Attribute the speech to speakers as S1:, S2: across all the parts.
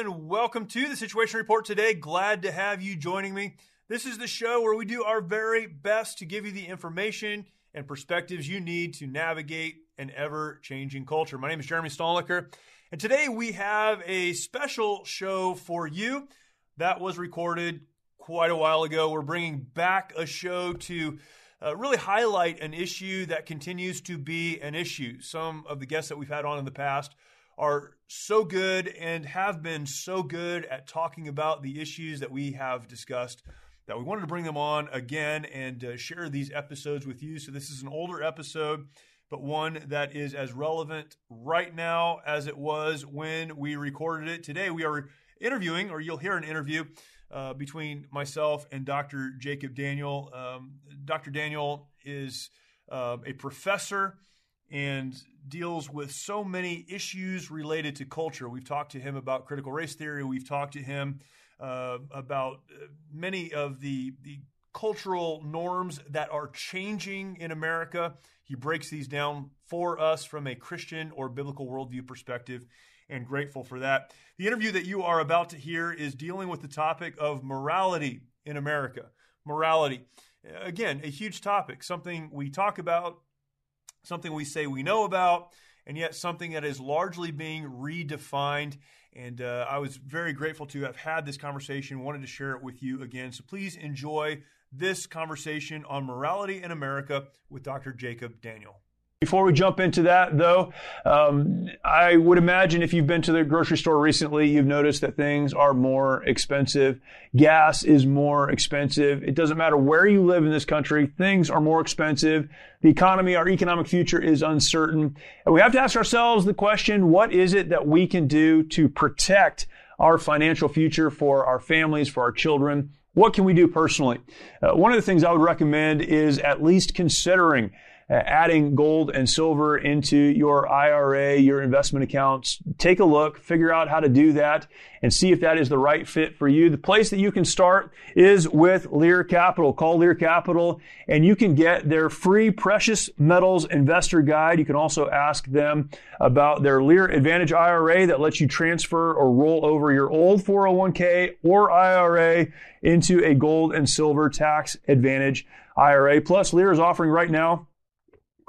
S1: And welcome to the Situation Report today. Glad to have you joining me. This is the show where we do our very best to give you the information and perspectives you need to navigate an ever changing culture. My name is Jeremy Stolniker, and today we have a special show for you that was recorded quite a while ago. We're bringing back a show to uh, really highlight an issue that continues to be an issue. Some of the guests that we've had on in the past are so good and have been so good at talking about the issues that we have discussed that we wanted to bring them on again and uh, share these episodes with you. So, this is an older episode, but one that is as relevant right now as it was when we recorded it. Today, we are interviewing, or you'll hear an interview uh, between myself and Dr. Jacob Daniel. Um, Dr. Daniel is uh, a professor and deals with so many issues related to culture. We've talked to him about critical race theory. We've talked to him uh, about uh, many of the, the cultural norms that are changing in America. He breaks these down for us from a Christian or biblical worldview perspective, and grateful for that. The interview that you are about to hear is dealing with the topic of morality in America. Morality. Again, a huge topic, something we talk about, something we say we know about, and yet something that is largely being redefined and uh, I was very grateful to have had this conversation, wanted to share it with you again. So please enjoy this conversation on morality in America with Dr. Jacob Daniel. Before we jump into that, though, um, I would imagine if you've been to the grocery store recently, you've noticed that things are more expensive. Gas is more expensive. It doesn't matter where you live in this country, things are more expensive. The economy, our economic future is uncertain. And we have to ask ourselves the question, what is it that we can do to protect our financial future for our families, for our children? What can we do personally? Uh, one of the things I would recommend is at least considering Uh, adding gold and silver into your IRA, your investment accounts. Take a look, figure out how to do that, and see if that is the right fit for you. The place that you can start is with Lear Capital. Call Lear Capital and you can get their free precious metals investor guide. You can also ask them about their Lear Advantage IRA that lets you transfer or roll over your old 401k or IRA into a gold and silver tax advantage IRA. Plus, Lear is offering right now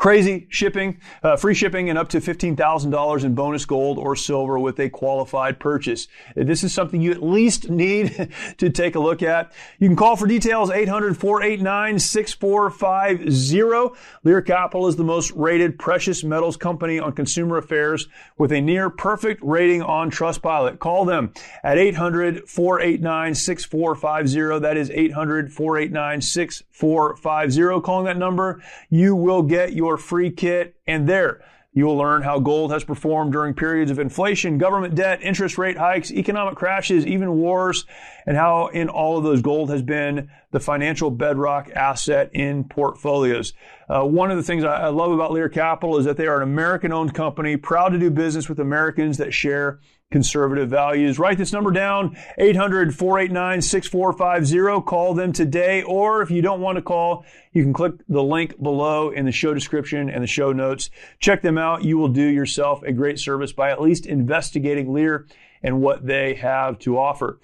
S1: Crazy shipping, uh, free shipping, and up to $15,000 in bonus gold or silver with a qualified purchase. This is something you at least need to take a look at. You can call for details 800 489 6450. Lear Capital is the most rated precious metals company on consumer affairs with a near perfect rating on Trustpilot. Call them at 800 489 6450. That is 800 489 6450. Calling that number, you will get your free kit, and there you will learn how gold has performed during periods of inflation, government debt, interest rate hikes, economic crashes, even wars, and how in all of those gold has been the financial bedrock asset in portfolios. Uh, one of the things I love about Lear Capital is that they are an American owned company, proud to do business with Americans that share conservative values. Write this number down, 800-489-6450. Call them today, or if you don't want to call, you can click the link below in the show description and the show notes. Check them out. You will do yourself a great service by at least investigating Lear and what they have to offer.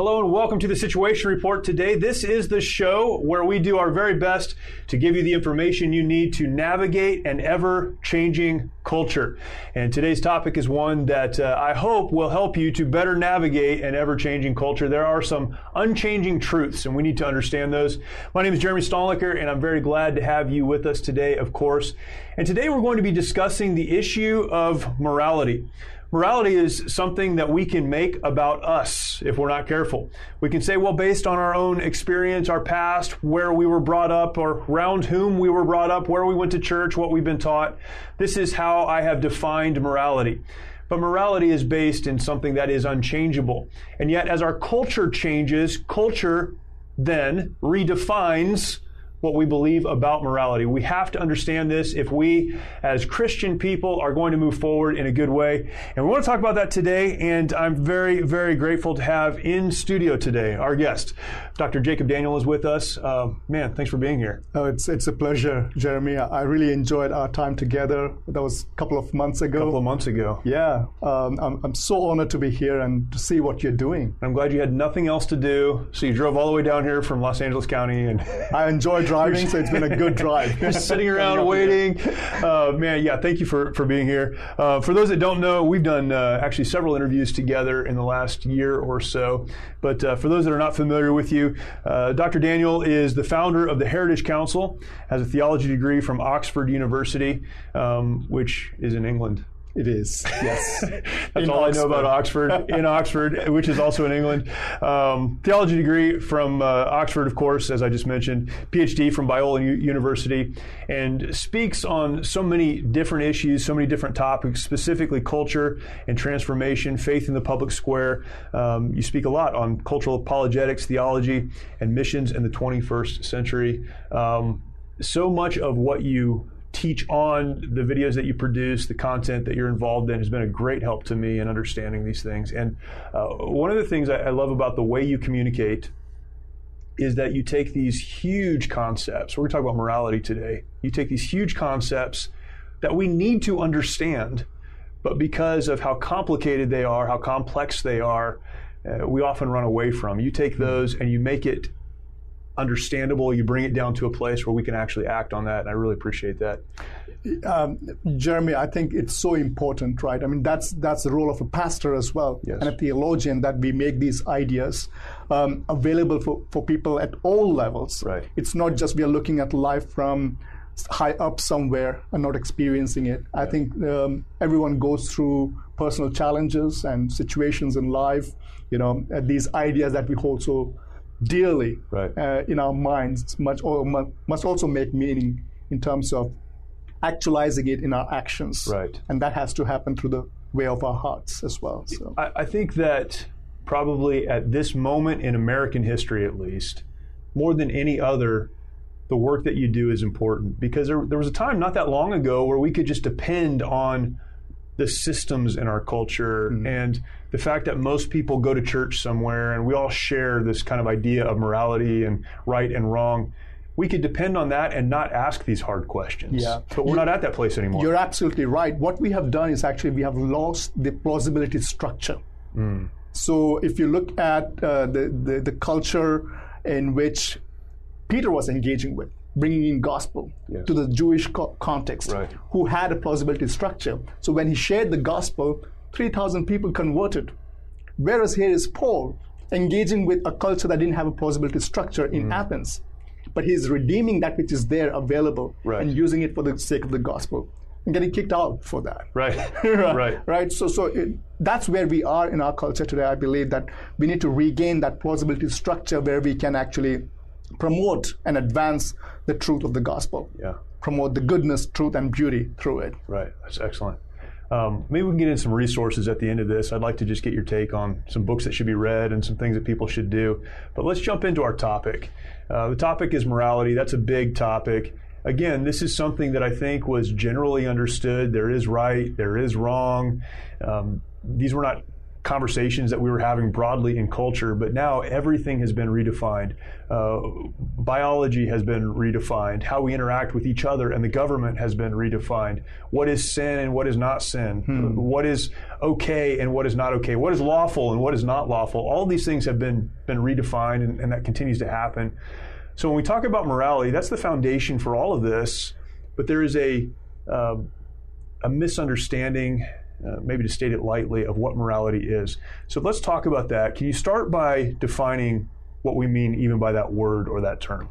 S1: Hello and welcome to the Situation Report today. This is the show where we do our very best to give you the information you need to navigate an ever changing culture. And today's topic is one that uh, I hope will help you to better navigate an ever changing culture. There are some unchanging truths and we need to understand those. My name is Jeremy Stolniker and I'm very glad to have you with us today, of course. And today we're going to be discussing the issue of morality Morality is something that we can make about us if we're not careful. We can say, well, based on our own experience, our past, where we were brought up, or around whom we were brought up, where we went to church, what we've been taught, this is how I have defined morality. But morality is based in something that is unchangeable. And yet, as our culture changes, culture then redefines what we believe about morality. We have to understand this if we, as Christian people, are going to move forward in a good way. And we want to talk about that today. And I'm very, very grateful to have in studio today our guest, Dr. Jacob Daniel, is with us. Uh, man, thanks for being here.
S2: Oh, it's it's a pleasure, Jeremy. I really enjoyed our time together. That was a couple of months ago.
S1: A couple of months ago.
S2: Yeah, um, I'm I'm so honored to be here and to see what you're doing.
S1: I'm glad you had nothing else to do, so you drove all the way down here from Los Angeles County, and
S2: I enjoyed driving, so it's been a good drive.
S1: Just sitting around waiting. Uh, man, yeah, thank you for, for being here. Uh, for those that don't know, we've done uh, actually several interviews together in the last year or so. But uh, for those that are not familiar with you, uh, Dr. Daniel is the founder of the Heritage Council, has a theology degree from Oxford University, um, which is in England.
S2: It is, yes.
S1: That's all Oxford. I know about Oxford, in Oxford, which is also in England. Um, theology degree from uh, Oxford, of course, as I just mentioned, PhD from Biola U- University, and speaks on so many different issues, so many different topics, specifically culture and transformation, faith in the public square. Um, you speak a lot on cultural apologetics, theology, and missions in the 21st century. Um, so much of what you teach on the videos that you produce, the content that you're involved in has been a great help to me in understanding these things. And uh, one of the things I, I love about the way you communicate is that you take these huge concepts. We're going to talk about morality today. You take these huge concepts that we need to understand, but because of how complicated they are, how complex they are, uh, we often run away from. You take those and you make it understandable. You bring it down to a place where we can actually act on that, and I really appreciate that.
S2: Um, Jeremy, I think it's so important, right? I mean, that's that's the role of a pastor as well,
S1: yes.
S2: and a theologian that we make these ideas um, available for, for people at all levels.
S1: Right.
S2: It's not just we are looking at life from high up somewhere and not experiencing it. Yeah. I think um, everyone goes through personal challenges and situations in life. You know, these ideas that we hold so dearly
S1: right.
S2: uh, in our minds much or must also make meaning in terms of actualizing it in our actions.
S1: Right.
S2: And that has to happen through the way of our hearts as well. So
S1: I, I think that probably at this moment in American history, at least, more than any other, the work that you do is important because there, there was a time not that long ago where we could just depend on the systems in our culture mm-hmm. and the fact that most people go to church somewhere and we all share this kind of idea of morality and right and wrong we could depend on that and not ask these hard questions.
S2: Yeah.
S1: But we're you, not at that place anymore.
S2: You're absolutely right. What we have done is actually we have lost the plausibility structure. Mm. So if you look at uh, the, the, the culture in which Peter was engaging with, bringing in gospel yes. to the Jewish co- context,
S1: right.
S2: who had a plausibility structure. So when he shared the gospel, 3,000 people converted. Whereas here is Paul engaging with a culture that didn't have a plausibility structure in mm. Athens. But he's redeeming that which is there available
S1: right.
S2: and using it for the sake of the gospel and getting kicked out for that.
S1: Right. right.
S2: Right. So, so it, that's where we are in our culture today. I believe that we need to regain that plausibility structure where we can actually promote and advance the truth of the gospel.
S1: Yeah.
S2: Promote the goodness, truth, and beauty through it.
S1: Right. That's excellent. Um, maybe we can get into some resources at the end of this. I'd like to just get your take on some books that should be read and some things that people should do. But let's jump into our topic. Uh, the topic is morality. That's a big topic. Again, this is something that I think was generally understood. There is right, there is wrong. Um, these were not conversations that we were having broadly in culture, but now everything has been redefined. Uh, biology has been redefined. How we interact with each other and the government has been redefined. What is sin and what is not sin? Hmm. What is okay and what is not okay? What is lawful and what is not lawful? All these things have been been redefined, and, and that continues to happen. So when we talk about morality, that's the foundation for all of this. But there is a uh, a misunderstanding uh, maybe to state it lightly, of what morality is. So let's talk about that. Can you start by defining what we mean even by that word or that term?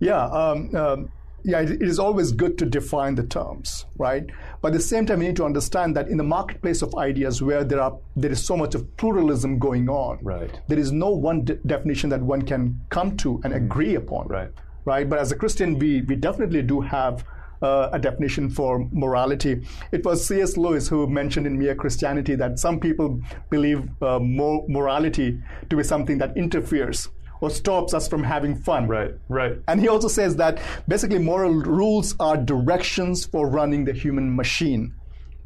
S2: Yeah. Um, um, yeah, it is always good to define the terms, right? But at the same time, we need to understand that in the marketplace of ideas, where there are there is so much of pluralism going on,
S1: right?
S2: There is no one de- definition that one can come to and mm. agree upon,
S1: right?
S2: Right. But as a Christian, we we definitely do have uh, a definition for morality. It was C.S. Lewis who mentioned in Mere Christianity that some people believe uh, morality to be something that interferes or stops us from having fun.
S1: Right, right.
S2: And he also says that basically moral rules are directions for running the human machine.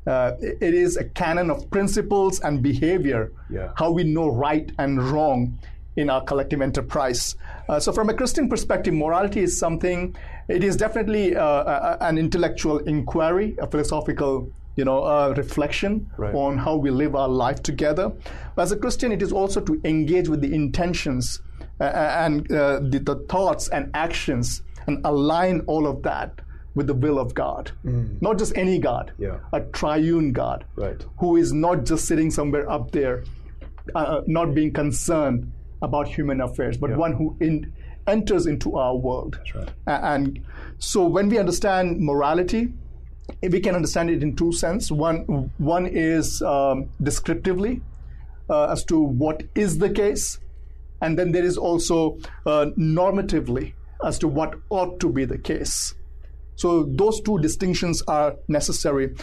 S2: Uh, it is a canon of principles and behavior,
S1: yeah.
S2: how we know right and wrong in our collective enterprise. Uh, so, from a Christian perspective, morality is something, it is definitely uh, a, an intellectual inquiry, a philosophical you know, uh, reflection
S1: right.
S2: on how we live our life together. But as a Christian, it is also to engage with the intentions uh, and uh, the, the, thoughts and actions and align all of that with the will of God. Mm. Not just any God,
S1: yeah.
S2: a triune God
S1: right.
S2: who is not just sitting somewhere up there, uh, not being concerned about human affairs, but
S1: yeah.
S2: one who in, enters into our world.
S1: Right.
S2: And so when we understand morality, we can understand it in two senses. One, one is um, descriptively uh, as to what is the case, and then there is also uh, normatively as to what ought to be the case. So those two distinctions are necessary.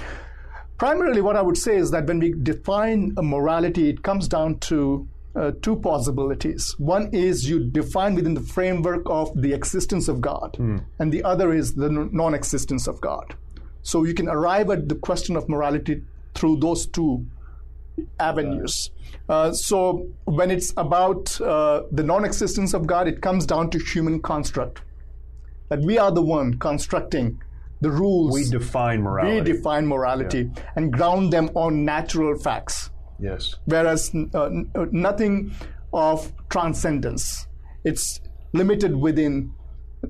S2: Primarily, what I would say is that when we define a morality, it comes down to uh, two possibilities. One is you define within the framework of the existence of God,
S1: mm.
S2: and the other is the non existence of God. So you can arrive at the question of morality through those two avenues. Uh, so when it's about uh, the non-existence of God, it comes down to human construct. That we are the one constructing the rules.
S1: We define morality.
S2: We define morality yeah. and ground them on natural facts.
S1: Yes.
S2: Whereas uh, uh, nothing of transcendence. It's limited within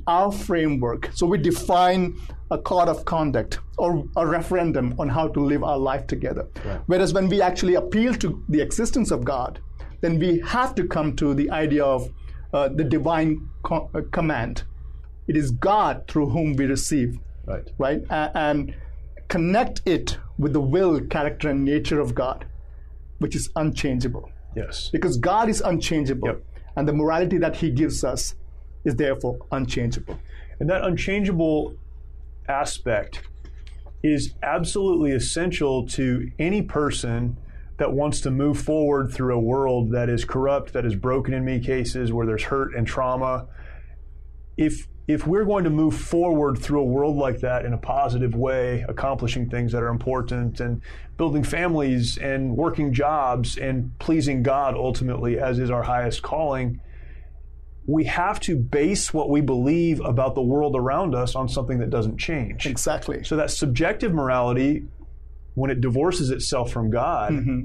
S2: our framework. So we define a code of conduct or a referendum on how to live our life together.
S1: Right.
S2: Whereas when we actually appeal to the existence of God, then we have to come to the idea of uh, the divine co- uh, command. It is God through whom we receive,
S1: right?
S2: Right, and connect it with the will, character, and nature of God, which is unchangeable.
S1: Yes,
S2: because God is unchangeable,
S1: yep.
S2: and the morality that He gives us is therefore unchangeable.
S1: And that unchangeable aspect is absolutely essential to any person that wants to move forward through a world that is corrupt, that is broken in many cases, where there's hurt and trauma. If if we're going to move forward through a world like that in a positive way, accomplishing things that are important and building families and working jobs and pleasing God ultimately, as is our highest calling, we have to base what we believe about the world around us on something that doesn't change.
S2: Exactly.
S1: So that subjective morality, when it divorces itself from God,
S2: mm-hmm.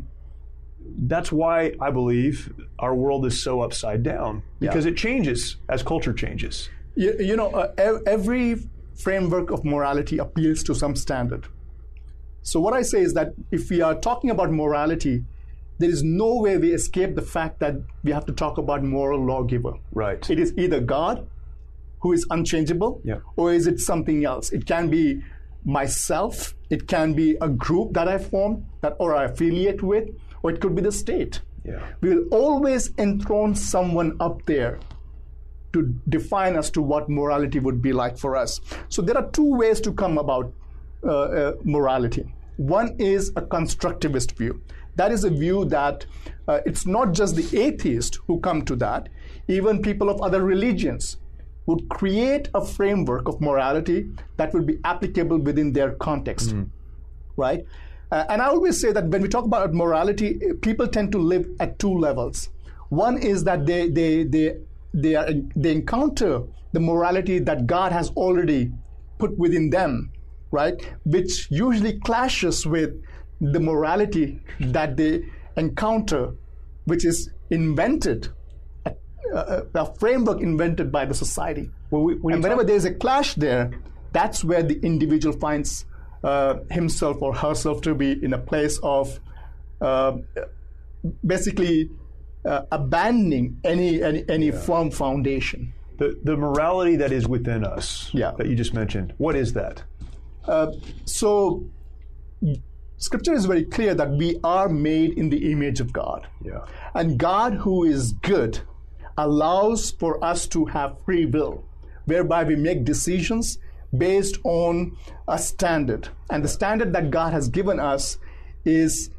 S1: that's why I believe our world is so upside down because
S2: yeah.
S1: it changes as culture changes.
S2: You, you know, uh, every framework of morality appeals to some standard. So what I say is that if we are talking about morality, there is no way we escape the fact that we have to talk about moral lawgiver.
S1: Right.
S2: It is either God, who is unchangeable,
S1: yeah.
S2: or is it something else? It can be myself, it can be a group that I form that or I affiliate with, or it could be the state.
S1: Yeah.
S2: We will always enthrone someone up there to define as to what morality would be like for us. So there are two ways to come about uh, uh, morality. One is a constructivist view. That is a view that uh, it's not just the atheists who come to that, even people of other religions would create a framework of morality that would be applicable within their context,
S1: mm.
S2: right? Uh, and I always say that when we talk about morality, people tend to live at two levels. One is that they they they they are they encounter the morality that God has already put within them, right? Which usually clashes with the morality that they encounter, which is invented, a, a, a framework invented by the society.
S1: We, when
S2: and whenever there's a clash there, that's where the individual finds uh, himself or herself to be in a place of uh, basically uh, abandoning any any, any
S1: yeah.
S2: firm foundation.
S1: The, the morality that is within us
S2: Yeah.
S1: that you just mentioned, what is that?
S2: Uh, so, Scripture is very clear that we are made in the image of God.
S1: Yeah.
S2: And God, who is good, allows for us to have free will, whereby we make decisions based on a standard. And the standard that God has given us is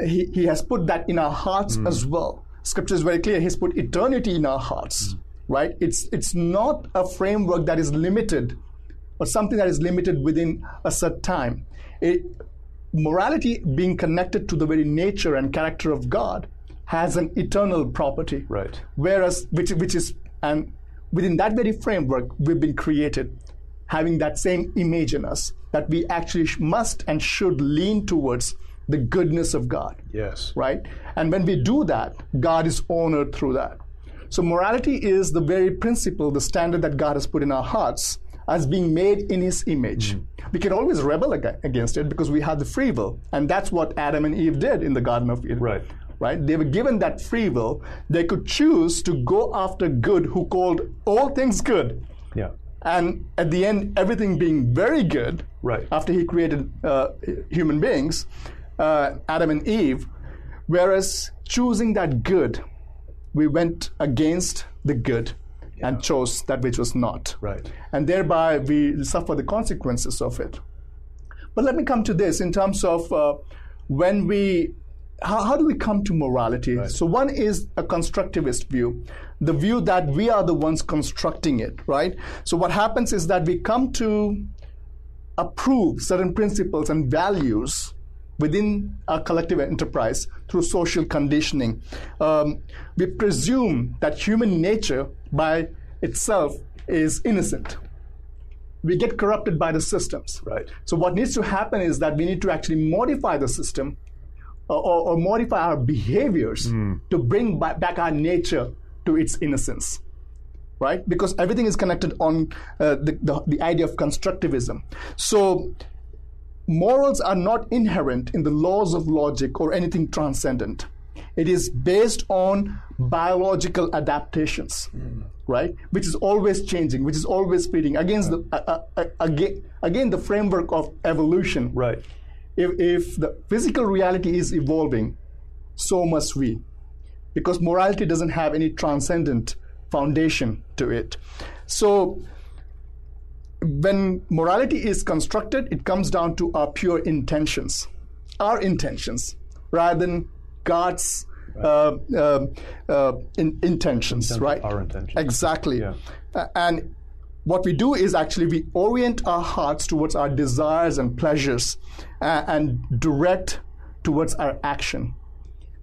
S2: He, he has put that in our hearts as well. Scripture is very clear. He's put eternity in our hearts, hmm. right? It's, it's not a framework that is limited or something that is limited within a set time. It, morality, being connected to the very nature and character of God, has an eternal property.
S1: Right.
S2: Whereas, which, which is, and within that very framework, we've been created having that same image in us that we actually must and should lean towards the goodness of God
S1: Yes.
S2: right? And when we do that, God is honored through that. So morality is the very principle, the standard that God has put in our hearts as being made in His image. We can always rebel ag- against it because we have the free will, and that's what Adam and Eve did in the Garden of Eden.
S1: Right.
S2: Right? They were given that free will. They could choose to go after good, who called all things good.
S1: Yeah.
S2: And at the end, everything being very good,
S1: Right.
S2: after he created uh, human beings, uh, Adam and Eve, whereas choosing that good, we went against the good and chose that which was not.
S1: Right.
S2: And thereby we suffer the consequences of it. But let me come to this in terms of uh, when we, how, how do we come to morality? So, one is a constructivist view, the view that we are the ones constructing it, right? So, what happens is that we come to approve certain principles and values within a collective enterprise through social conditioning. Um, we presume that human nature by itself is innocent. We get corrupted by the systems.
S1: Right.
S2: So, what needs to happen is that we need to actually modify the system or, or, or modify our behaviors to bring ba- back our nature to its innocence right? Because everything is connected on uh, the, the, the idea of constructivism. So, morals are not inherent in the laws of logic or anything transcendent. It is based on biological adaptations, right? Which is always changing, which is always fitting against the uh, uh, uh, again, again the framework of evolution.
S1: Right.
S2: If, if the physical reality is evolving, so must we, because morality doesn't have any transcendent foundation to it. So, when morality is constructed, it comes down to our pure intentions, our intentions, rather than God's uh, uh, uh, in, intentions, right?
S1: our intentions.
S2: Exactly.
S1: Yeah.
S2: And what we do is actually we orient our hearts towards our desires and pleasures uh, and direct towards our action.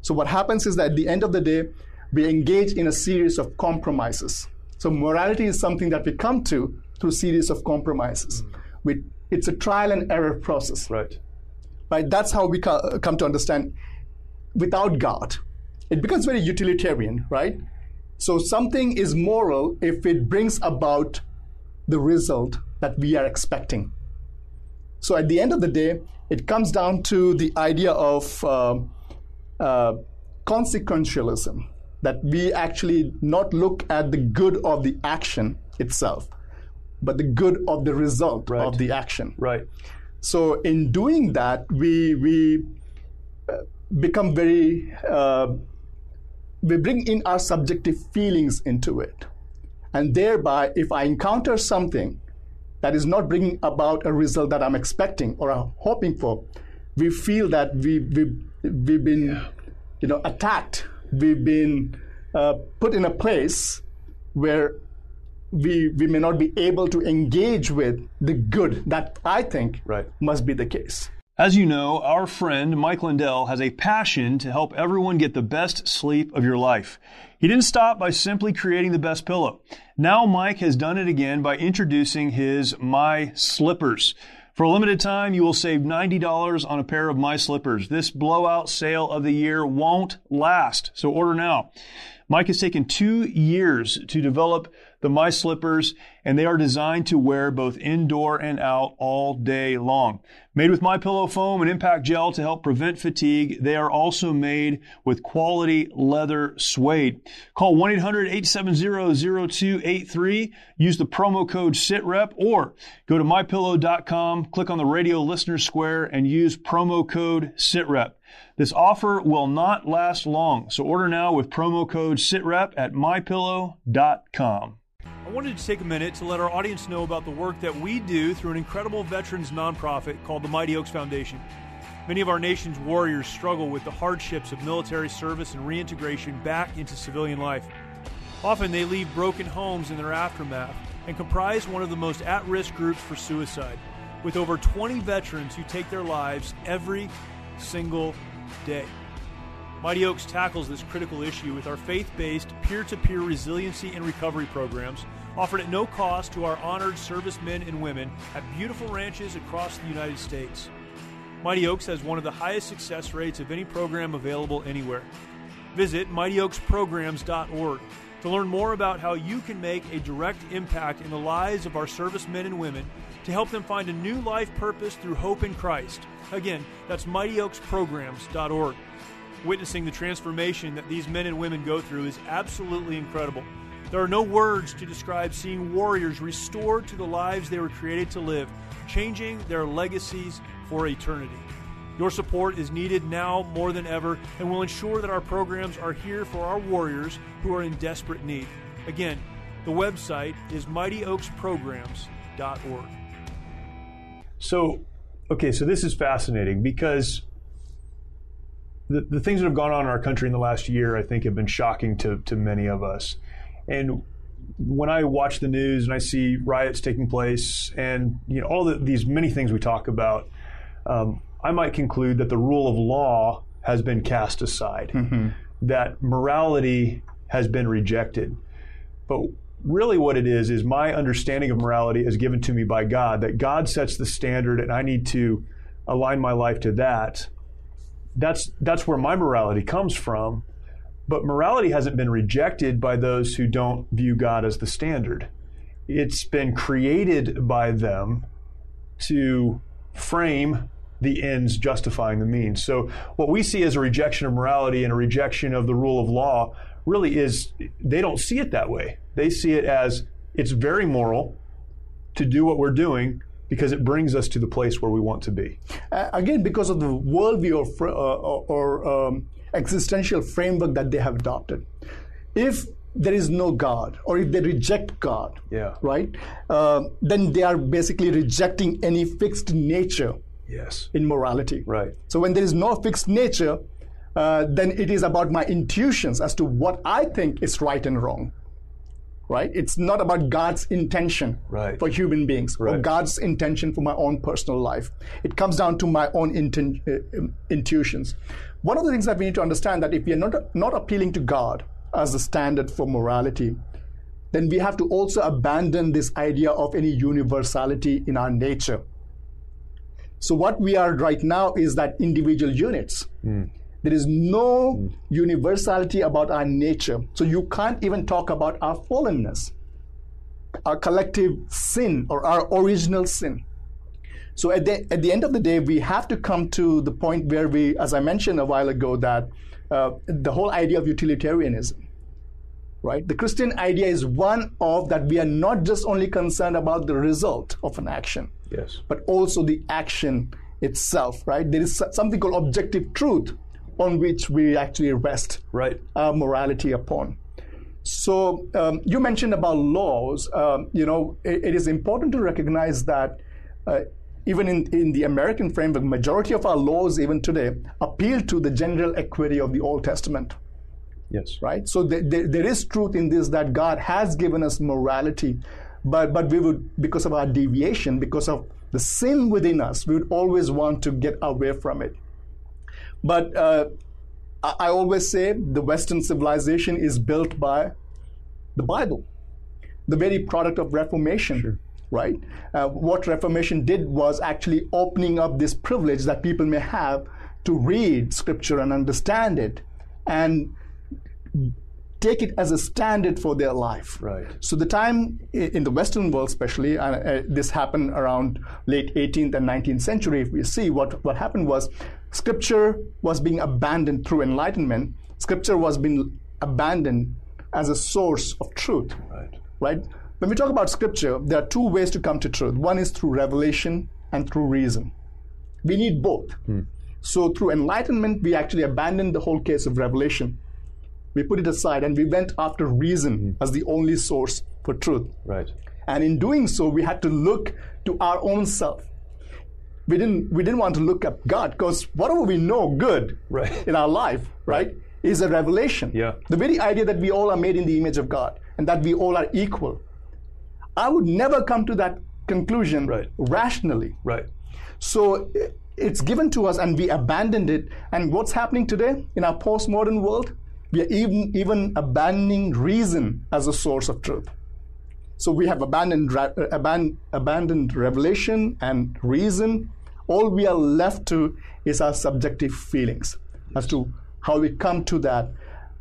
S2: So what happens is that at the end of the day, we engage in a series of compromises. So morality is something that we come to through series of compromises. We, it's a trial and error process,
S1: Right.
S2: right? That's how we co- come to understand. Without God, it becomes very utilitarian, right? So something is moral if it brings about the result that we are expecting. So at the end of the day, it comes down to the idea of uh, uh, consequentialism, that we actually not look at the good of the action itself, but the good of the result
S1: Right.
S2: of the action.
S1: Right.
S2: So in doing that, we we uh, become very uh, we bring in our subjective feelings into it, and thereby, if I encounter something that is not bringing about a result that I'm expecting or I'm hoping for, we feel that we we we've been you know attacked. We've been uh, put in a place where we we may not be able to engage with the good that I think
S1: Right.
S2: must be the case.
S1: As you know, our friend Mike Lindell has a passion to help everyone get the best sleep of your life. He didn't stop by simply creating the best pillow. Now Mike has done it again by introducing his My Slippers. For a limited time, you will save $90 on a pair of My Slippers. This blowout sale of the year won't last, so order now. Mike has taken two years to develop the My Slippers, and they are designed to wear both indoor and out all day long. Made with My Pillow foam and impact gel to help prevent fatigue, they are also made with quality leather suede. Call 1-800-870-0283, use the promo code SITREP or go to mypillow.com, click on the radio listener square and use promo code SITREP. This offer will not last long, so order now with promo code SITREP at mypillow.com. I wanted to take a minute to let our audience know about the work that we do through an incredible veterans nonprofit called the Mighty Oaks Foundation. Many of our nation's warriors struggle with the hardships of military service and reintegration back into civilian life. Often they leave broken homes in their aftermath and comprise one of the most at risk groups for suicide, with over 20 veterans who take their lives every single day. Mighty Oaks tackles this critical issue with our faith based peer to peer resiliency and recovery programs offered at no cost to our honored servicemen and women at beautiful ranches across the United States. Mighty Oaks has one of the highest success rates of any program available anywhere. Visit mightyoaksprograms.org to learn more about how you can make a direct impact in the lives of our servicemen and women to help them find a new life purpose through hope in Christ. Again, that's mightyoaksprograms.org. Witnessing the transformation that these men and women go through is absolutely incredible. There are no words to describe seeing warriors restored to the lives they were created to live, changing their legacies for eternity. Your support is needed now more than ever and will ensure that our programs are here for our warriors who are in desperate need. Again, the website is mightyoaksprograms.org. So, okay, so this is fascinating because the, the things that have gone on in our country in the last year, I think, have been shocking to, to many of us. And when I watch the news and I see riots taking place and you know all the, these many things we talk about, um, I might conclude that the rule of law has been cast aside, mm-hmm. that morality has been rejected. But really, what it is is my understanding of morality is given to me by God. That God sets the standard, and I need to align my life to that. That's that's where my morality comes from. But morality hasn't been rejected by those who don't view God as the standard. It's been created by them to frame the ends justifying the means. So, what we see as a rejection of morality and a rejection of the rule of law really is they don't see it that way. They see it as it's very moral to do what we're doing because it brings us to the place where we want to be.
S2: Uh, again, because of the worldview or, uh, or um, existential framework that they have adopted. If there is no God, or if they reject God,
S1: yeah.
S2: right, uh, then they are basically rejecting any fixed nature
S1: yes.
S2: in morality.
S1: Right.
S2: So when there is no fixed nature, uh, then it is about my intuitions as to what I think is right and wrong. Right? It's not about God's intention
S1: right.
S2: for human beings
S1: right.
S2: or God's intention for my own personal life. It comes down to my own inten- uh, intuitions. One of the things that we need to understand that if we are not, not appealing to God as the standard for morality, then we have to also abandon this idea of any universality in our nature. So what we are right now is that individual units. Mm. There is no mm. universality about our nature. So you can't even talk about our fallenness, our collective sin or our original sin. So at the, at the end of the day, we have to come to the point where we, as I mentioned a while ago, that uh, the whole idea of utilitarianism, right? The Christian idea is one of that we are not just only concerned about the result of an action,
S1: yes,
S2: but also the action itself, right? There is something called objective truth on which we actually rest
S1: right.
S2: our morality upon. So um, you mentioned about laws. Um, you know, it, it is important to recognize that uh, even in, in the American framework, majority of our laws, even today, appeal to the general equity of the Old Testament.
S1: Yes.
S2: Right? So there, there, there is truth in this that God has given us morality, but, but we would, because of our deviation, because of the sin within us, we would always want to get away from it. But uh, I, I always say the Western civilization is built by the Bible, the very product of Reformation.
S1: Sure
S2: right? Uh, what Reformation did was actually opening up this privilege that people may have to read Scripture and understand it. And take it as a standard for their life.
S1: Right.
S2: So the time in the Western world, especially, uh, uh, this happened around late 18th and 19th century. If we see what what happened was, Scripture was being abandoned through Enlightenment. Scripture was being abandoned as a source of truth.
S1: Right.
S2: Right. When we talk about Scripture, there are two ways to come to truth. One is through revelation and through reason. We need both.
S1: Hmm.
S2: So through enlightenment, we actually abandoned the whole case of revelation. We put it aside and we went after reason as the only source for truth.
S1: Right.
S2: And in doing so, we had to look to our own self. We didn't, we didn't want to look at God because whatever we know good
S1: Right.
S2: in our life, right, is a revelation.
S1: Yeah.
S2: The very idea that we all are made in the image of God and that we all are equal. I would never come to that conclusion
S1: Right.
S2: rationally.
S1: Right.
S2: So it's given to us and we abandoned it. And what's happening today in our postmodern world? We are even, even abandoning reason as a source of truth. So we have abandoned, ra- uh, aban- abandoned revelation and reason. All we are left to is our subjective feelings as to how we come to that.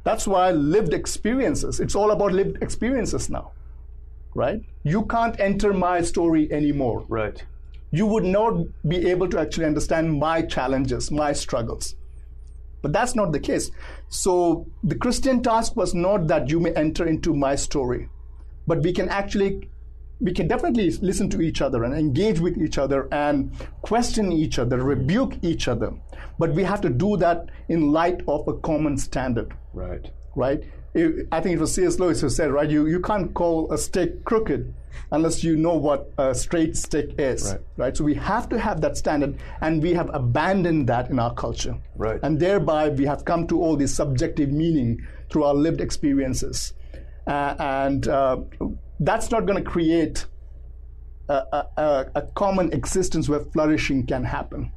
S2: That's why lived experiences, it's all about lived experiences now, right? You can't enter my story anymore
S1: Right.
S2: you would not be able to actually understand my challenges, my struggles. But that's not the case. So the Christian task was not that you may enter into my story, but we can actually, we can definitely listen to each other and engage with each other and question each other, rebuke each other. But we have to do that in light of a common standard
S1: Right.
S2: right? I think it was C.S. Lewis who said, right, you, you can't call a stick crooked unless you know what a straight stick is,
S1: Right.
S2: So we have to have that standard, and we have abandoned that in our culture.
S1: Right.
S2: And thereby we have come to all this subjective meaning through our lived experiences. Uh, and uh, that's not going to create a, a, a, common existence where flourishing can happen.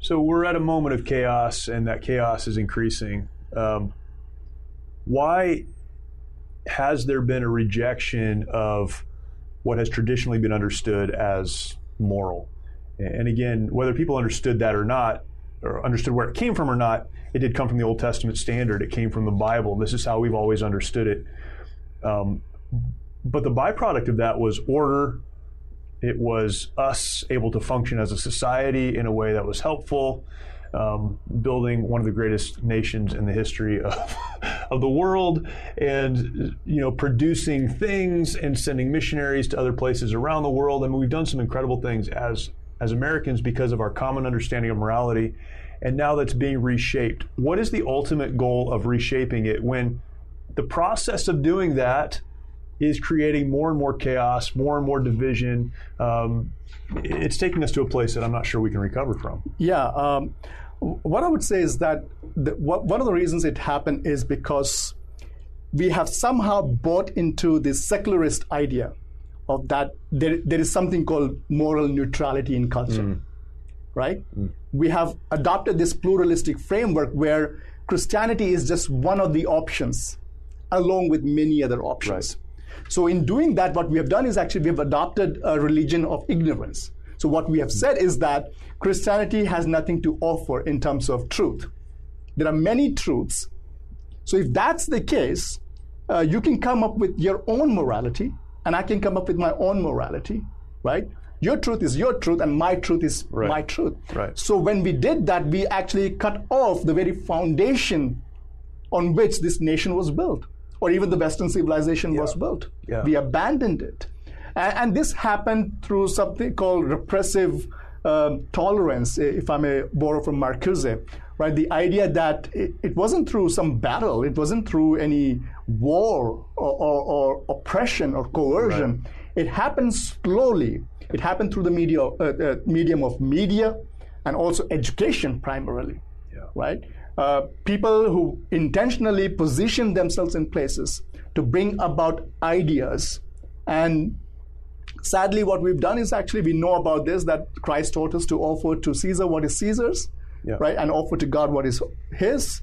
S1: So we're at a moment of chaos, and that chaos is increasing. Um, why has there been a rejection of what has traditionally been understood as moral? And again, whether people understood that or not, or understood where it came from or not, it did come from the Old Testament standard. It came from the Bible. This is how we've always understood it. Um, but the byproduct of that was order, it was us able to function as a society in a way that was helpful, um, building one of the greatest nations in the history of, of the world, and you know producing things and sending missionaries to other places around the world. I mean, we've done some incredible things as as Americans because of our common understanding of morality, and now that's being reshaped. What is the ultimate goal of reshaping it when the process of doing that is creating more and more chaos, more and more division. Um, it's taking us to a place that I'm not sure we can recover from.
S2: Yeah. Um, what I would say is that the, what, one of the reasons it happened is because we have somehow bought into this secularist idea of that there, there is something called moral neutrality in culture, right? We have adopted this pluralistic framework where Christianity is just one of the options, along with many other options. So, in doing that, what we have done is actually we have adopted a religion of ignorance. So, what we have said is that Christianity has nothing to offer in terms of truth. There are many truths. So, if that's the case, uh, you can come up with your own morality, and I can come up with my own morality, right? Your truth is your truth, and my truth is
S1: Right.
S2: my truth.
S1: Right.
S2: So, when we did that, we actually cut off the very foundation on which this nation was built, or even the Western civilization was built.
S1: Yeah.
S2: We abandoned it. And, and this happened through something called repressive um, tolerance, if I may borrow from Marcuse, right? The idea that it, it wasn't through some battle, it wasn't through any war or, or, or oppression or coercion. It happened slowly. It happened through the media, uh, uh, medium of media and also education primarily
S1: Yeah.
S2: right? Uh, people who intentionally position themselves in places to bring about ideas. And sadly, what we've done is actually we know about this that Christ taught us to offer to Caesar what is Caesar's,
S1: Yeah.
S2: right, and offer to God what is His.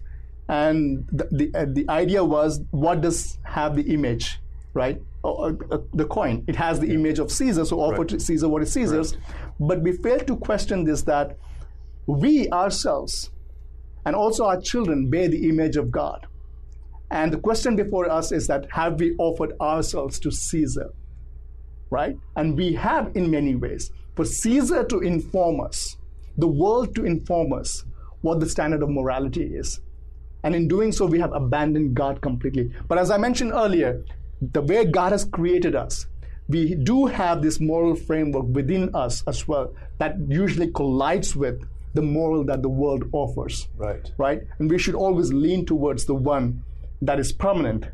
S2: And the the, uh, the idea was what does have the image, right? Uh, uh, the coin. It has the image of Caesar, so offer
S1: Right.
S2: to Caesar what is Caesar's. But we fail to question this that we ourselves and also our children bear the image of God. And the question before us is that have we offered ourselves to Caesar? Right? And we have in many ways. For Caesar to inform us, the world to inform us what the standard of morality is. And in doing so, we have abandoned God completely. But as I mentioned earlier, the way God has created us, we do have this moral framework within us as well that usually collides with the moral that the world offers.
S1: Right.
S2: Right? And we should always lean towards the one that is permanent,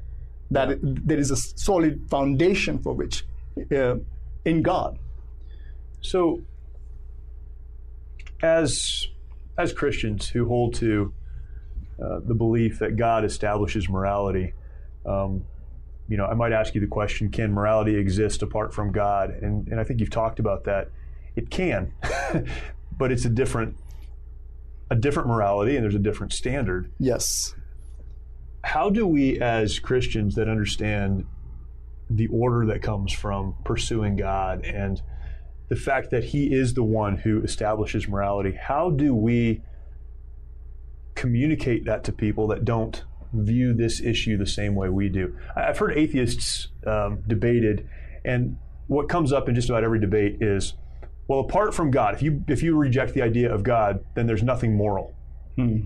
S2: that yeah. there is a solid foundation for which uh, in God.
S1: So, as as Christians who hold to uh, the belief that God establishes morality, um, you know, I might ask you the question: Can morality exist apart from God? And and I think you've talked about that. It can, but it's a different a different morality, and there's a different standard.
S2: Yes.
S1: How do we, as Christians that understand the order that comes from pursuing God and the fact that He is the one who establishes morality, how do we communicate that to people that don't view this issue the same way we do? I've heard atheists um, debated, and what comes up in just about every debate is, well, apart from God, if you if you reject the idea of God, then there's nothing moral. Hmm.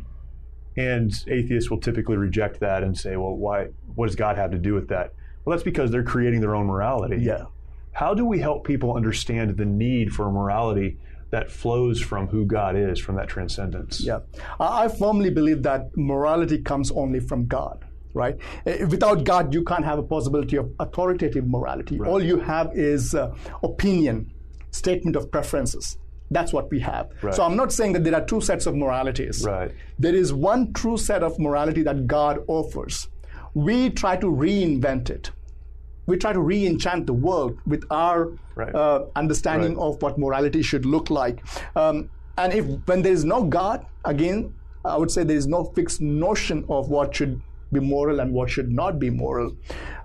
S1: And atheists will typically reject that and say, well, why? What does God have to do with that? Well, that's because they're creating their own morality.
S2: Yeah.
S1: How do we help people understand the need for a morality that flows from who God is, from that transcendence?
S2: Yeah. I firmly believe that morality comes only from God right? Eh, without God, you can't have a possibility of authoritative morality. Right. All you have is uh, opinion, statement of preferences. That's what we have. Right. So I'm not saying that there are two sets of moralities.
S1: Right.
S2: There is one true set of morality that God offers. We try to reinvent it we try to re-enchant the world with our right. uh, understanding of what morality should look like. Um, and if when there is no God, again, I would say there is no fixed notion of what should be moral and what should not be moral.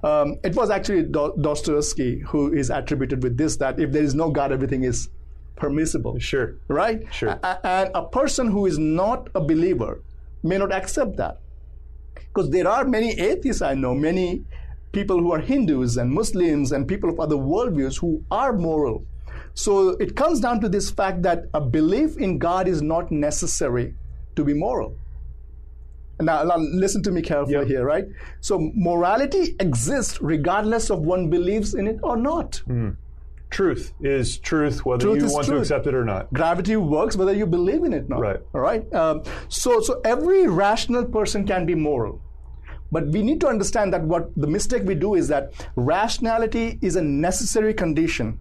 S2: Um, it was actually Dostoevsky who is attributed with this that if there is no God, everything is permissible.
S1: Sure.
S2: Right?
S1: Sure.
S2: A- and a person who is not a believer may not accept that. Because there are many atheists I know, many people who are Hindus and Muslims and people of other worldviews who are moral. So it comes down to this fact that a belief in God is not necessary to be moral. Now, now listen to me carefully yep. here, right? So morality exists regardless of one believes in it or not.
S1: Mm. Truth is truth, whether truth you want truth. to accept it or not.
S2: Gravity works whether you believe in it or not.
S1: Right.
S2: All right. Um, so, so every rational person can be moral. But we need to understand that what the mistake we do is that rationality is a necessary condition.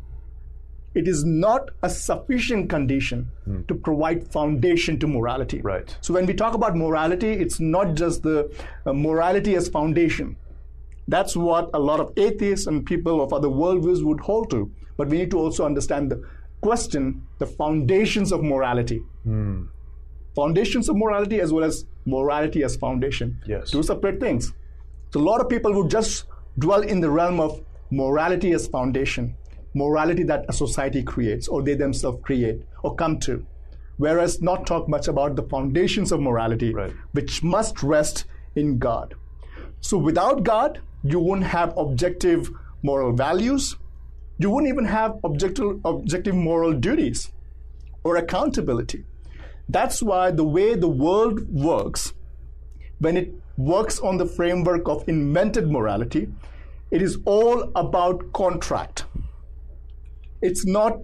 S2: It is not a sufficient condition hmm. to provide foundation to morality.
S1: Right.
S2: So when we talk about morality, it's not just the uh, morality as foundation. That's what a lot of atheists and people of other worldviews would hold to. But we need to also understand the question, the foundations of morality. Hmm foundations of morality as well as morality as foundation.
S1: Yes.
S2: Two separate things. So a lot of people would just dwell in the realm of morality as foundation, morality that a society creates or they themselves create or come to. Whereas not talk much about the foundations of morality,
S1: right.
S2: which must rest in God. So without God, you won't have objective moral values. You wouldn't even have objective, objective moral duties or accountability. That's why the way the world works, when it works on the framework of invented morality, it is all about contract. It's not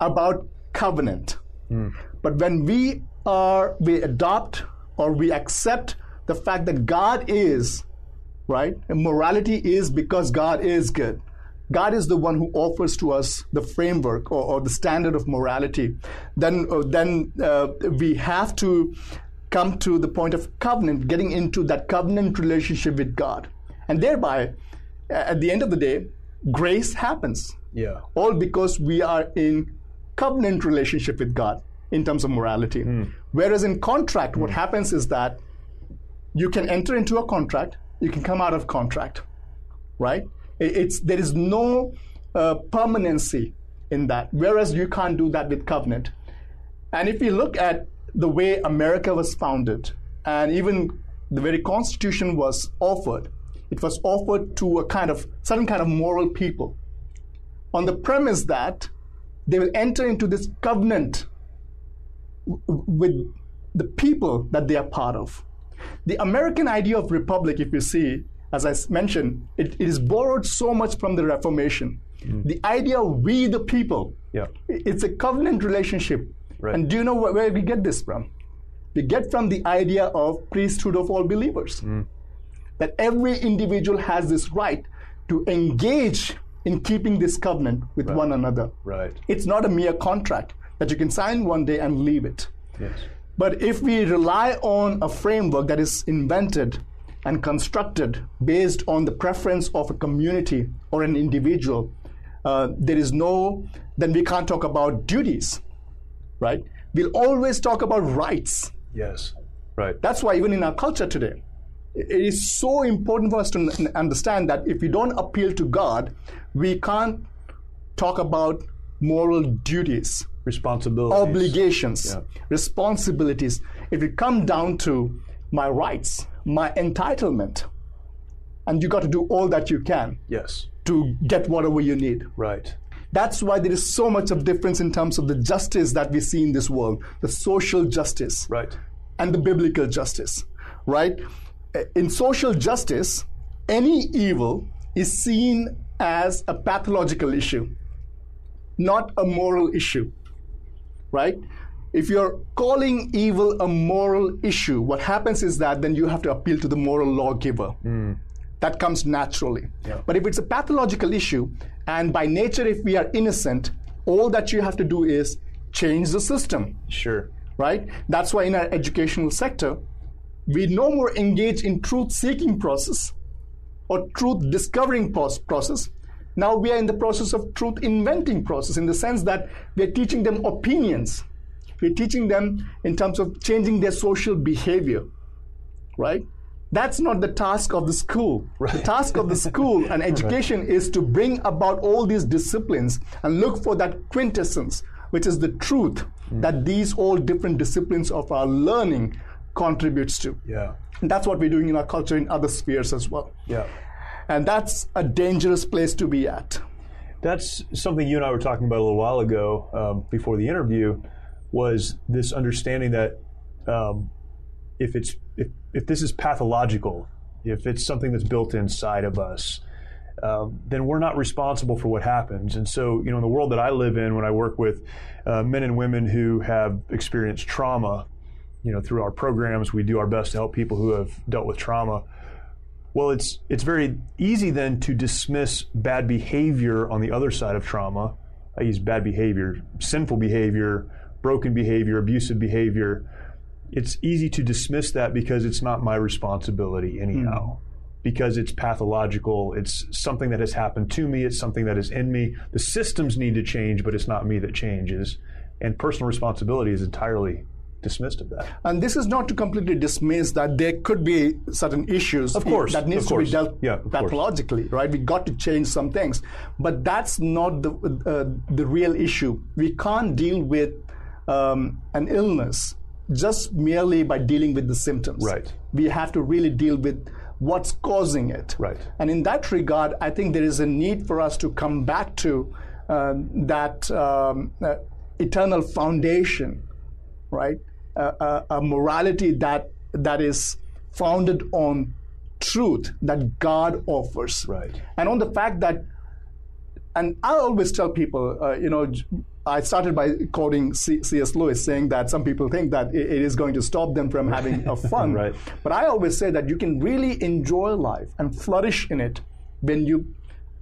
S2: about covenant. Mm. But when we are we adopt or we accept the fact that God is, right? And morality is because God is good. God is the one who offers to us the framework or, or the standard of morality, then, uh, then uh, we have to come to the point of covenant, getting into that covenant relationship with God. And thereby, at the end of the day, grace happens.
S1: Yeah.
S2: All because we are in covenant relationship with God in terms of morality. Mm. Whereas in contract, mm. what hmm. happens is that you can enter into a contract, you can come out of contract, right? It's, there is no uh, permanency in that, whereas you can't do that with covenant. And if you look at the way America was founded, and even the very Constitution was offered, it was offered to a kind of certain kind of moral people, on the premise that they will enter into this covenant with the people that they are part of. The American idea of republic, if you see, as I mentioned, it, it is borrowed so much from the Reformation. Mm. The idea of we the people,
S1: yeah.
S2: it's a covenant relationship.
S1: Right.
S2: And do you know wh- where we get this from? We get from the idea of priesthood of all believers. Mm. That every individual has this right to engage in keeping this covenant with one another.
S1: Right.
S2: It's not a mere contract that you can sign one day and leave it.
S1: Yes.
S2: But if we rely on a framework that is invented and constructed based on the preference of a community or an individual, uh, there is no, then we can't talk about duties, right? We'll always talk about rights.
S1: Yes. Right.
S2: That's why even in our culture today, it is so important for us to n- understand that if we don't appeal to God, we can't talk about moral duties
S1: responsibilities,
S2: obligations,
S1: Yeah.
S2: responsibilities. If you come down to my rights, my entitlement, and you got to do all that you can
S1: Yes.
S2: to get whatever you need.
S1: Right.
S2: That's why there is so much of difference in terms of the justice that we see in this world, the social justice
S1: Right.
S2: and the biblical justice, right? In social justice, any evil is seen as a pathological issue, not a moral issue, right? If you're calling evil a moral issue, what happens is that then you have to appeal to the moral lawgiver. Hmm. That comes naturally. But if it's a pathological issue, and by nature, if we are innocent, all that you have to do is change the system
S1: Sure.
S2: right? That's why in our educational sector, we no more engage in truth seeking process or truth discovering process. Now we are in the process of truth inventing process in the sense that we're teaching them opinions. We're teaching them in terms of changing their social behavior, right? That's not the task of the school. The task of the school and education is to bring about all these disciplines and look for that quintessence, which is the truth hmm. that these all different disciplines of our learning contributes to.
S1: Yeah.
S2: And that's what we're doing in our culture in other spheres as well.
S1: Yeah.
S2: And that's a dangerous place to be at.
S1: That's something you and I were talking about a little while ago um, before the interview. Was this understanding that um, if it's if, if this is pathological, if it's something that's built inside of us, um, then we're not responsible for what happens. And so, you know, in the world that I live in, when I work with uh, men and women who have experienced trauma, you know, through our programs, we do our best to help people who have dealt with trauma. Well, it's it's very easy then to dismiss bad behavior on the other side of trauma. I use bad behavior, sinful behavior, broken behavior, abusive behavior. It's easy to dismiss that because it's not my responsibility anyhow. Hmm. Because it's pathological, it's something that has happened to me, it's something that is in me. The systems need to change, but it's not me that changes. And personal responsibility is entirely dismissed of that.
S2: And this is not to completely dismiss that there could be certain issues
S1: Of course,
S2: that needs
S1: of
S2: to be dealt
S1: Yeah, of course.
S2: pathologically, right? We got to change some things, but that's not the uh, the real issue. We can't deal with um, an illness just merely by dealing with the symptoms.
S1: Right.
S2: We have to really deal with what's causing it.
S1: Right.
S2: And in that regard, I think there is a need for us to come back to um, that um, uh, eternal foundation, right? Uh, a morality that that is founded on truth that God offers,
S1: Right.
S2: and on the fact that, and I always tell people, uh, you know. I started by quoting C- C.S. Lewis, saying that some people think that it, it is going to stop them from having a fun.
S1: Right.
S2: But I always say that you can really enjoy life and flourish in it when you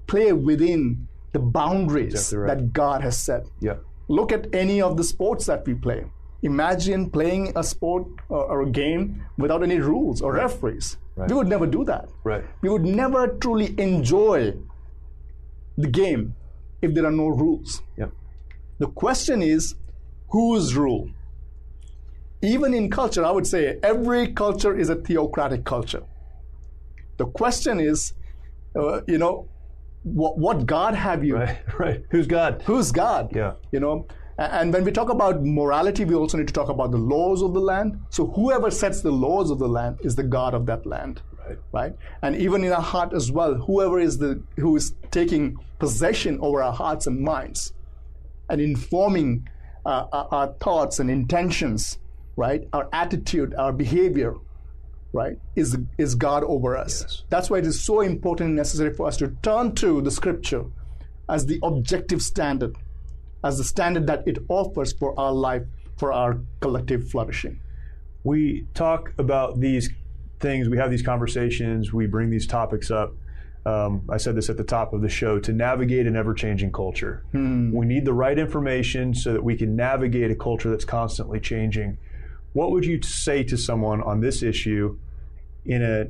S2: play within the boundaries
S1: Exactly right.
S2: that God has set.
S1: Yeah.
S2: Look at any of the sports that we play. Imagine playing a sport or, or a game without any rules or referees.
S1: Right.
S2: We would never do that.
S1: Right.
S2: We would never truly enjoy the game if there are no rules.
S1: Yeah.
S2: The question is whose rule? Even in culture, I would say every culture is a theocratic culture. The question is, uh, you know, what, what God have you?
S1: Right. Right. Who's God?
S2: Who's God?
S1: Yeah.
S2: You know, And when we talk about morality, we also need to talk about the laws of the land. So whoever sets the laws of the land is the God of that land.
S1: Right.
S2: Right? And even in our heart as well, whoever is the who is taking possession over our hearts and minds and informing uh, our, our thoughts and intentions, right? Our attitude, our behavior, right? Is is God over us.
S1: Yes.
S2: That's why it is so important and necessary for us to turn to the scripture as the objective standard as the standard that it offers for our life, for our collective flourishing.
S1: We talk about these things, we have these conversations, we bring these topics up. Um, I said this at the top of the show to navigate an ever changing culture. We need the right information so that we can navigate a culture that's constantly changing. What would you say to someone on this issue in a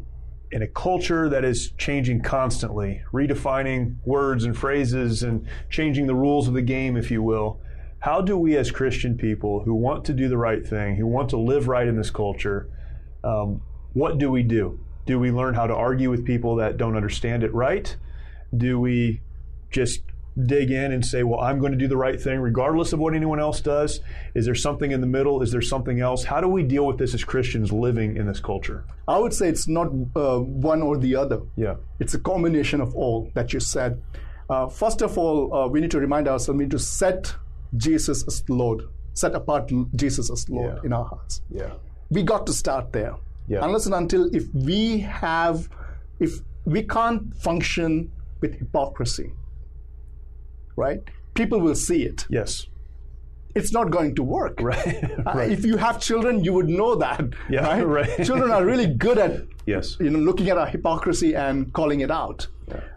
S1: in a culture that is changing constantly, redefining words and phrases and changing the rules of the game, if you will. How do we, as Christian people who want to do the right thing, who want to live right in this culture, um, what do we do? Do we learn how to argue with people that don't understand it right? Do we just dig in and say, well, I'm going to do the right thing regardless of what anyone else does? Is there something in the middle? Is there something else? How do we deal with this as Christians living in this culture?
S2: I would say it's not uh, one or the other.
S1: Yeah.
S2: It's a combination of all that you said. Uh, first of all, uh, we need to remind ourselves we need to set Jesus as Lord, set apart Jesus as Lord
S1: Yeah.
S2: in our hearts.
S1: Yeah.
S2: We got to start there.
S1: Yeah.
S2: Unless and until if we have, if we can't function with hypocrisy, right? People will see it.
S1: Yes.
S2: It's not going to work.
S1: Right.
S2: Uh,
S1: right.
S2: If you have children, you would know that.
S1: Yeah,
S2: right?
S1: right.
S2: Children are really good at
S1: Yes.
S2: you know, looking at our hypocrisy and calling it out.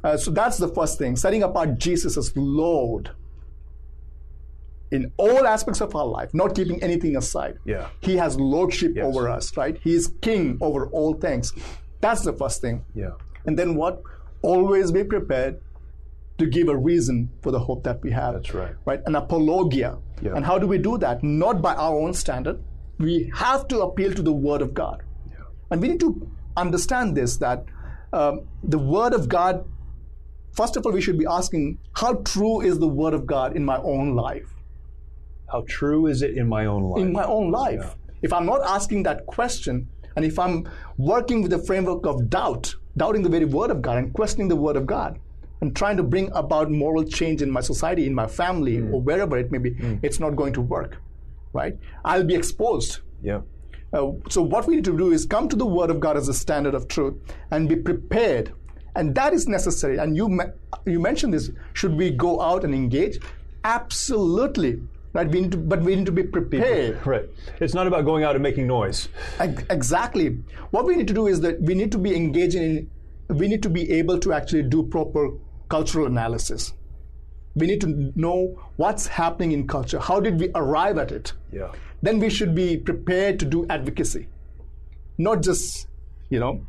S2: Uh, so that's the first thing, setting apart Jesus as Lord in all aspects of our life, not keeping anything aside.
S1: Yeah.
S2: He has lordship
S1: Yes.
S2: over us, right? He is king over all things. That's the first thing.
S1: Yeah.
S2: And then what? Always be prepared to give a reason for the hope that we have.
S1: That's right.
S2: Right? An apologia.
S1: Yeah.
S2: And how do we do that? Not by our own standard. We have to appeal to the Word of God.
S1: Yeah.
S2: And we need to understand this that um, the Word of God, first of all, we should be asking, how true is the Word of God in my own life?
S1: How true is it in my own life?
S2: In my own life. If I'm not asking that question, and if I'm working with the framework of doubt, doubting the very Word of God and questioning the Word of God, and trying to bring about moral change in my society, in my family, or wherever it may be, it's not going to work, right? I'll be exposed.
S1: yeah.
S2: Uh, so what we need to do is come to the Word of God as a standard of truth and be prepared, and that is necessary. And you me- you mentioned this: should we go out and engage? Absolutely, right? We need to, but we need to be prepared.
S1: Hey, right. It's not about going out and making noise.
S2: Ex- Exactly. What we need to do is that we need to be engaging in, we need to be able to actually do proper cultural analysis. We need to know what's happening in culture. How did we arrive at it?
S1: Yeah.
S2: Then we should be prepared to do advocacy, not just, you know,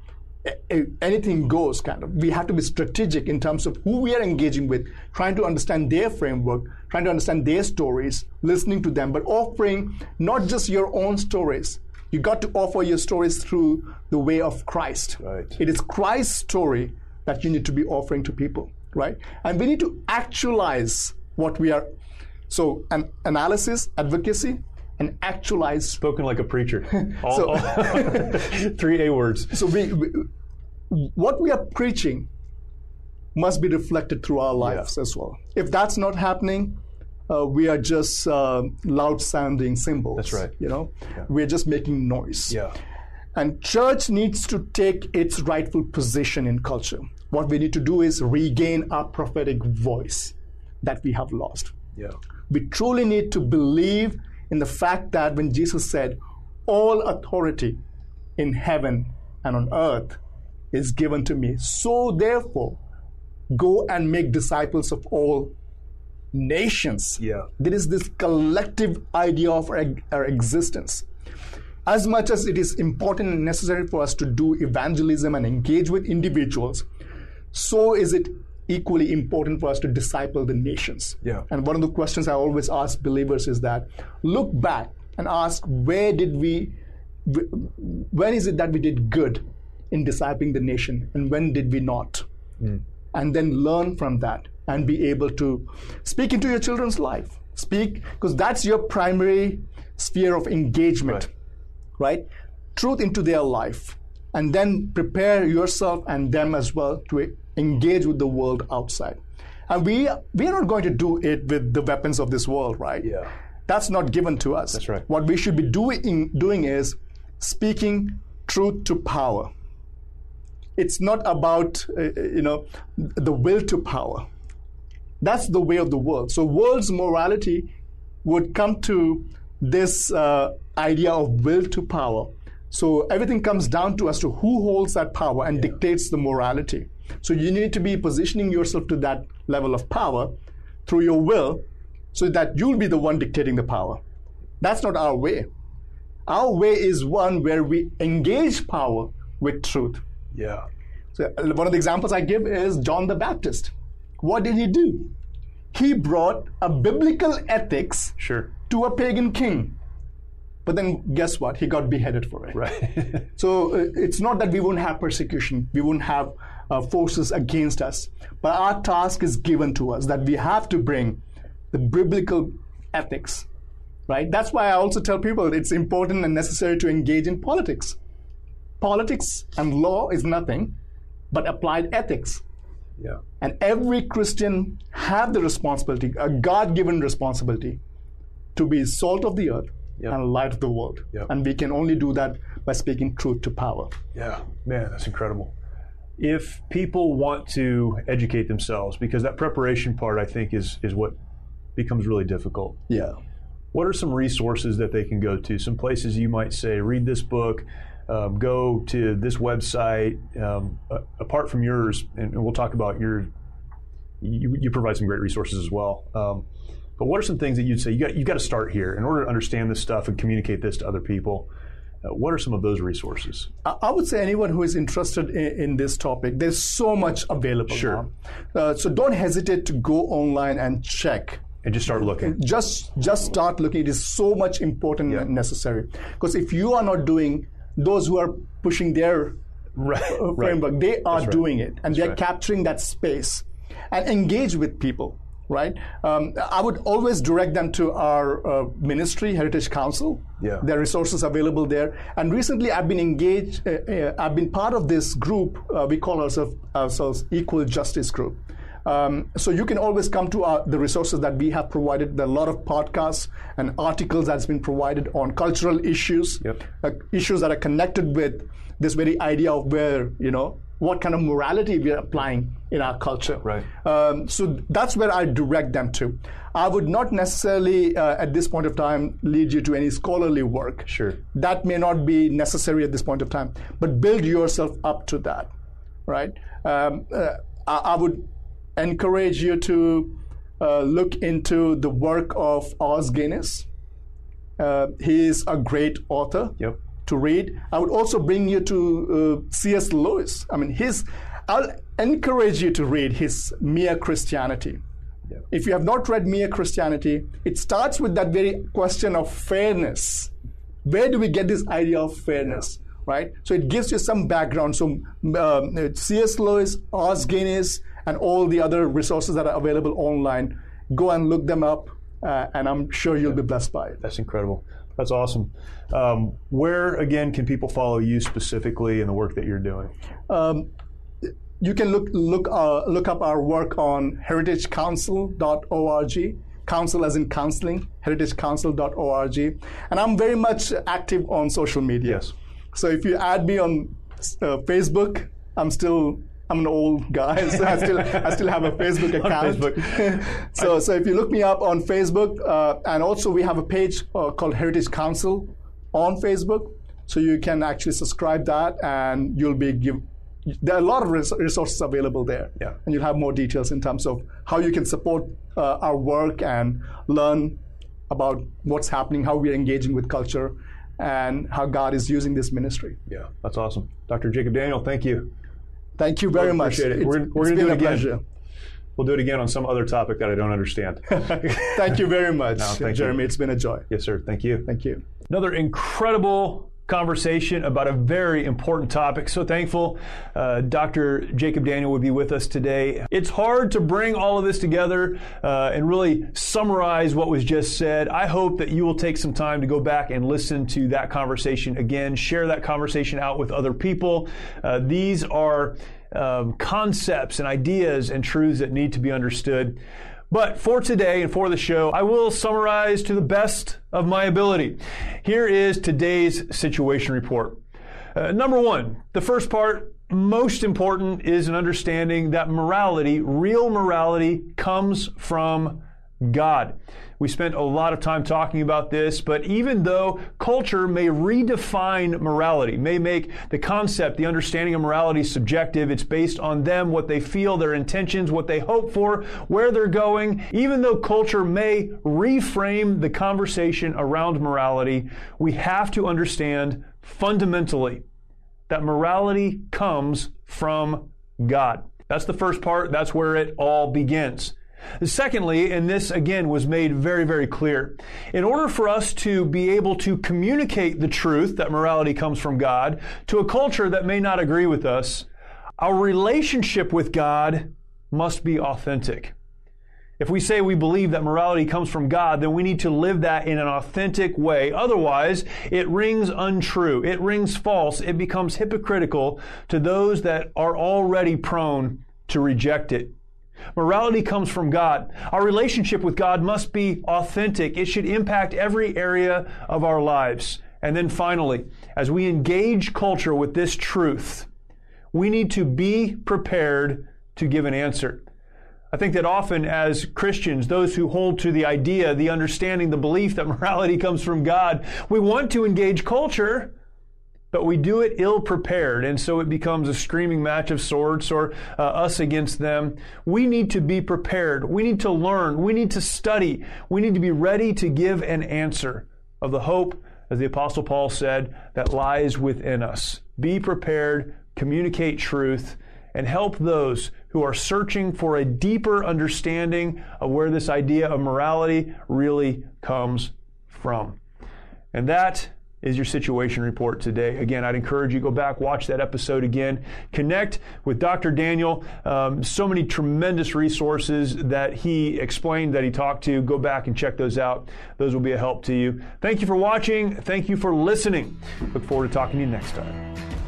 S2: anything goes kind of. We have to be strategic in terms of who we are engaging with, trying to understand their framework, trying to understand their stories, listening to them, but offering not just your own stories. You got to offer your stories through the way of Christ.
S1: Right.
S2: It is Christ's story that you need to be offering to people, right? And we need to actualize what we are. So, an analysis, advocacy, and actualize
S1: Spoken like a preacher. All,
S2: So-
S1: all- three A words.
S2: so we, we what we are preaching must be reflected through our lives as well. If that's not happening, uh, we are just uh, loud sounding cymbals.
S1: That's right.
S2: You know, we're just making noise.
S1: Yeah.
S2: And church needs to take its rightful position in culture. What we need to do is regain our prophetic voice that we have lost.
S1: Yeah.
S2: We truly need to believe in the fact that when Jesus said, All authority in heaven and on earth is given to me, so therefore go and make disciples of all nations.
S1: Yeah.
S2: There is this collective idea of our, our existence. As much as it is important and necessary for us to do evangelism and engage with individuals, so is it equally important for us to disciple the nations.
S1: Yeah.
S2: And one of the questions I always ask believers is that look back and ask where did we, wh- when is it that we did good in discipling the nation and when did we not? Hmm. And then learn from that and be able to speak into your children's life. Speak, because that's your primary sphere of engagement, right. right? Truth into their life. And then prepare yourself and them as well to engage with the world outside. And we, we are not going to do it with the weapons of this world, right?
S1: Yeah.
S2: That's not given to us.
S1: That's right.
S2: What we should be doing, doing is speaking truth to power. It's not about, uh, uh, you know, the will to power. That's the way of the world. So world's morality would come to this uh, idea of will to power. So everything comes down to as to who holds that power and yeah. dictates the morality. So you need to be positioning yourself to that level of power through your will so that you'll be the one dictating the power. That's not our way. Our way is one where we engage power with truth.
S1: Yeah.
S2: So uh, one of the examples I give is John the Baptist. What did he do? He brought a biblical ethics
S1: sure.
S2: to a pagan king. But then guess what? He got beheaded for it.
S1: Right.
S2: so uh, it's not that we won't have persecution, we won't have uh, forces against us. But our task is given to us that we have to bring the biblical ethics, right? That's why I also tell people it's important and necessary to engage in politics. Politics and law is nothing but applied ethics.
S1: Yeah.
S2: And every Christian have the responsibility, a God-given responsibility, to be salt of the earth yep. and light of the world.
S1: Yep.
S2: And we can only do that by speaking truth to power.
S1: Yeah, man, that's incredible. If people want to educate themselves, because that preparation part, I think, is is what becomes really difficult.
S2: Yeah.
S1: What are some resources that they can go to? Some places you might say, read this book, um, go to this website. Um, uh, apart from yours, and, and, we'll talk about your, you, you, provide some great resources as well. Um, but what are some things that you'd say you got you got to start here in order to understand this stuff and communicate this to other people? Uh, what are some of those resources?
S2: I would say anyone who is interested in, in this topic, there's so much available
S1: sure.
S2: Uh, so don't hesitate to go online and check
S1: and just start looking.
S2: Just just start looking. It is so much important yeah. and necessary because if you are not doing those who are pushing their
S1: right.
S2: Framework, right. they are doing it and they're right. capturing that space and engage with people. Right, um, I would always direct them to our uh, ministry, Heritage Council.
S1: Yeah.
S2: There are resources available there. And recently, I've been engaged. Uh, uh, I've been part of this group. Uh, we call ourselves, ourselves Equal Justice Group. Um, so you can always come to our, the resources that we have provided. There are a lot of podcasts and articles that's been provided on cultural issues,
S1: yep.
S2: uh, issues that are connected with this very idea of where you know what kind of morality we are applying in our culture.
S1: Right.
S2: Um, so that's where I direct them to. I would not necessarily, uh, at this point of time, lead you to any scholarly work.
S1: Sure.
S2: That may not be necessary at this point of time, but build yourself up to that. Right. Um, uh, I, I would encourage you to uh, look into the work of Os Guinness. Uh, he is a great author
S1: yep.
S2: To read. I would also bring you to uh, C.S. Lewis. I mean, his. I'll encourage you to read his Mere Christianity.
S1: Yep.
S2: If you have not read Mere Christianity, it starts with that very question of fairness. Where do we get this idea of fairness? Right? So it gives you some background. So um, C.S. Lewis, Os Guinness, and all the other resources that are available online. Go and look them up, uh, and I'm sure you'll be blessed by it.
S1: That's incredible. That's awesome. Um, where again can people follow you specifically in the work that you're doing? Um,
S2: you can look look uh, look up our work on heritagecouncil.org. Council as in counseling, heritagecouncil.org. And I'm very much active on social media.
S1: Yes.
S2: So if you add me on uh, Facebook, I'm still I'm an old guy, so I still I still have a Facebook account.
S1: Facebook.
S2: so so if you look me up on Facebook, uh, and also we have a page uh, called Heritage Council on Facebook, so you can actually subscribe that, and you'll be give. There are a lot of res- resources available there,
S1: yeah.
S2: and you'll have more details in terms of how you can support uh, our work and learn about what's happening, how we're engaging with culture, and how God is using this ministry.
S1: Yeah, that's awesome, Dr. Jacob Daniel. Thank you.
S2: Thank you very much.
S1: It. we're, we're going to do it again. Pleasure. We'll do it again on some other topic that I don't understand.
S2: thank you very much,
S1: no,
S2: Jeremy.
S1: You.
S2: It's been a joy.
S1: Yes, sir. Thank you.
S2: Thank you.
S1: Another incredible conversation about a very important topic. So thankful uh, Dr. Jacob Daniel would be with us today. It's hard to bring all of this together uh, and really summarize what was just said. I hope that you will take some time to go back and listen to that conversation again, share that conversation out with other people. Uh, these are um, concepts and ideas and truths that need to be understood. But for today and for the show, I will summarize to the best of my ability. Here is today's situation report. Uh, number one, the first part, most important, is an understanding that morality, real morality, comes from God. We spent a lot of time talking about this, but even though culture may redefine morality, may make the concept, the understanding of morality subjective, it's based on them, what they feel, their intentions, what they hope for, where they're going. Even though culture may reframe the conversation around morality, we have to understand fundamentally that morality comes from God. That's the first part. That's where it all begins. Secondly, and this again was made very, very clear, in order for us to be able to communicate the truth that morality comes from God to a culture that may not agree with us, our relationship with God must be authentic. If we say we believe that morality comes from God, then we need to live that in an authentic way. Otherwise, it rings untrue. It rings false. It becomes hypocritical to those that are already prone to reject it. Morality comes from God. Our relationship with God must be authentic. It should impact every area of our lives. And then finally, as we engage culture with this truth, we need to be prepared to give an answer. I think that often as Christians, those who hold to the idea, the understanding, the belief that morality comes from God, we want to engage culture, but we do it ill prepared, and so it becomes a screaming match of swords or uh, us against them. We need to be prepared. We need to learn. We need to study. We need to be ready to give an answer of the hope, as the Apostle Paul said, that lies within us. Be prepared, communicate truth, and help those who are searching for a deeper understanding of where this idea of morality really comes from. And that is your situation report today. Again, I'd encourage you go back, watch that episode again, connect with Dr. Daniel. Um, so many tremendous resources that he explained, that he talked to. Go back and check those out. Those will be a help to you. Thank you for watching. Thank you for listening. Look forward to talking to you next time.